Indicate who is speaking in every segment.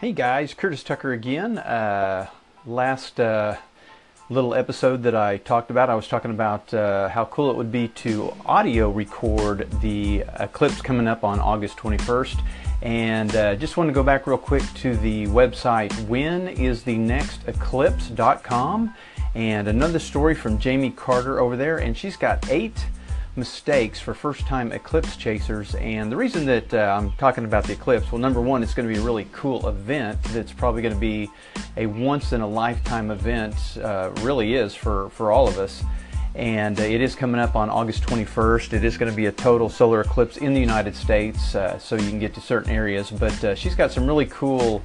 Speaker 1: Hey guys, Curtis Tucker again. Uh, last uh, little episode that I talked about, I was talking about uh, how cool it would be to audio record the eclipse coming up on August 21st. And uh, just want to go back real quick to the website whenisthenexteclipse.com and another story from Jamie Carter over there. And she's got eight mistakes for first-time eclipse chasers. And the reason that uh, I'm talking about the eclipse well number one it's going to be a really cool event that's probably going to be a once-in-a-lifetime event uh, really is for for all of us. And uh, it is coming up on August 21st it is going to be a total solar eclipse in the United States uh, so you can get to certain areas. But uh, she's got some really cool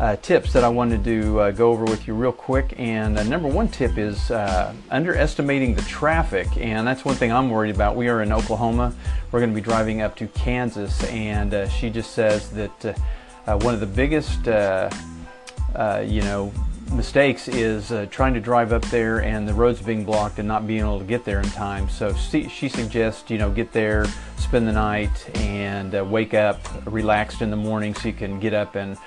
Speaker 1: uh, tips that I wanted to uh, go over with you real quick. And uh, number one tip is uh, underestimating the traffic. And that's one thing I'm worried about. We are in Oklahoma. We're going to be driving up to Kansas. And uh, she just says that uh, one of the biggest, you know, mistakes is trying to drive up there and the roads being blocked and not being able to get there in time. So she, she suggests, you know, get there, spend the night, and wake up relaxed in the morning so you can get up and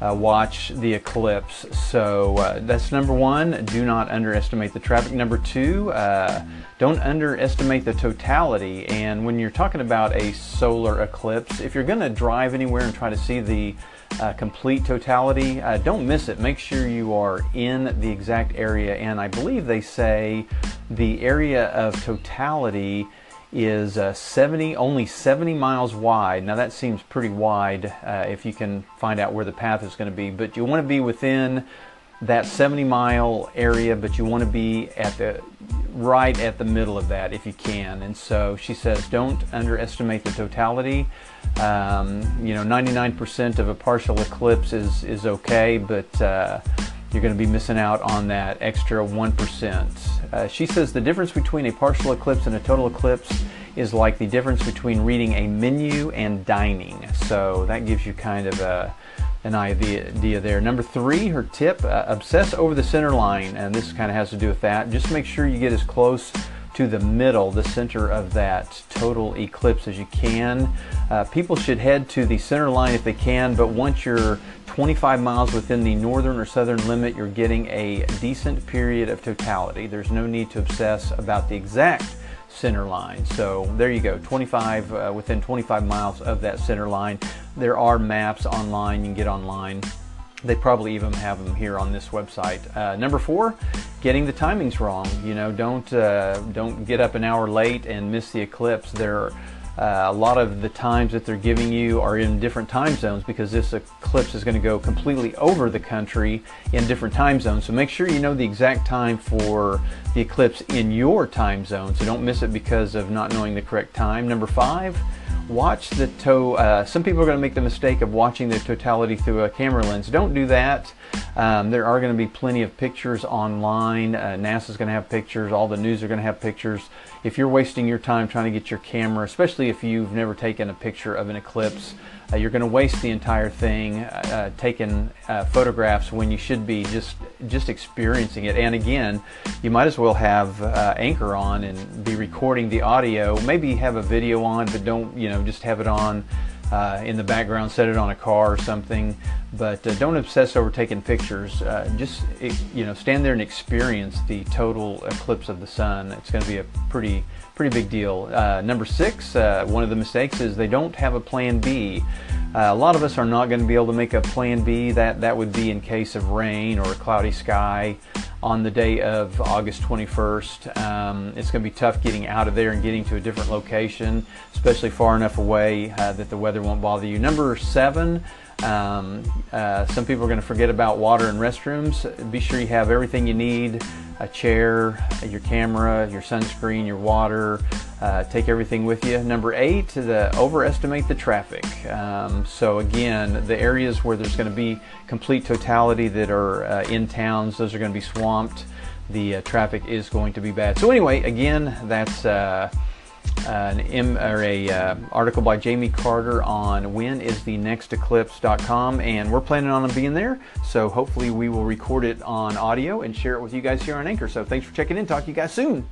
Speaker 1: uh, watch the eclipse. So uh, that's number one, do not underestimate the traffic. Number two, uh, don't underestimate the totality. And when you're talking about a solar eclipse, if you're going to drive anywhere and try to see the uh, complete totality, uh, don't miss it. Make sure you are in the exact area. And I believe they say the area of totality is uh, 70, only 70 miles wide. Now that seems pretty wide uh, if you can find out where the path is going to be, but you want to be within that 70 mile area, but you want to be at the right at the middle of that if you can. And so she says, don't underestimate the totality. Um, you know, 99% of a partial eclipse is is okay, but uh, you're going to be missing out on that extra 1%. Uh, she says the difference between a partial eclipse and a total eclipse is like the difference between reading a menu and dining. So that gives you kind of a, an idea there. Number three, her tip, uh, obsess over the center line. And this kind of has to do with that. Just make sure you get as close to the middle, the center of that total eclipse as you can. Uh, people should head to the center line if they can, but once you're 25 miles within the northern or southern limit, you're getting a decent period of totality. There's no need to obsess about the exact center line. So there you go, 25 uh, within 25 miles of that center line. There are maps online you can get online. They probably even have them here on this website. Uh, number four, getting the timings wrong. You know, don't uh, don't get up an hour late and miss the eclipse. There uh, a lot of the times that they're giving you are in different time zones because this eclipse is going to go completely over the country in different time zones. So make sure you know the exact time for the eclipse in your time zone. So don't miss it because of not knowing the correct time. Number five, watch the toe. Uh, some people are going to make the mistake of watching the totality through a camera lens. Don't do that. Um, there are going to be plenty of pictures online. Uh, NASA's going to have pictures. All the news are going to have pictures. If you're wasting your time trying to get your camera, especially if you've never taken a picture of an eclipse, uh, you're going to waste the entire thing uh, taking uh, photographs when you should be just just experiencing it. And again, you might as well have uh, Anchor on and be recording the audio. Maybe have a video on, but don't you know just have it on uh, in the background, set it on a car or something. But uh, don't obsess over taking pictures. Uh, just you know, stand there and experience the total eclipse of the sun. It's going to be a pretty pretty big deal. Uh, number six, uh, one of the mistakes is they don't have a plan B. Uh, a lot of us are not going to be able to make a plan B. That that would be in case of rain or a cloudy sky on the day of August 21st. Um, it's going to be tough getting out of there and getting to a different location, especially far enough away uh, that the weather won't bother you. Number seven, um, uh, some people are going to forget about water and restrooms. Be sure you have everything you need a chair, your camera, your sunscreen, your water. Uh, take everything with you. Number eight, the overestimate the traffic. Um, so again, the areas where there's going to be complete totality that are uh, in towns, those are going to be swamped. The uh, traffic is going to be bad. So anyway, again, that's uh, an M, or a uh, article by Jamie Carter on when is the next eclipse.com and we're planning on being there. So hopefully we will record it on audio and share it with you guys here on Anchor. So thanks for checking in. Talk to you guys soon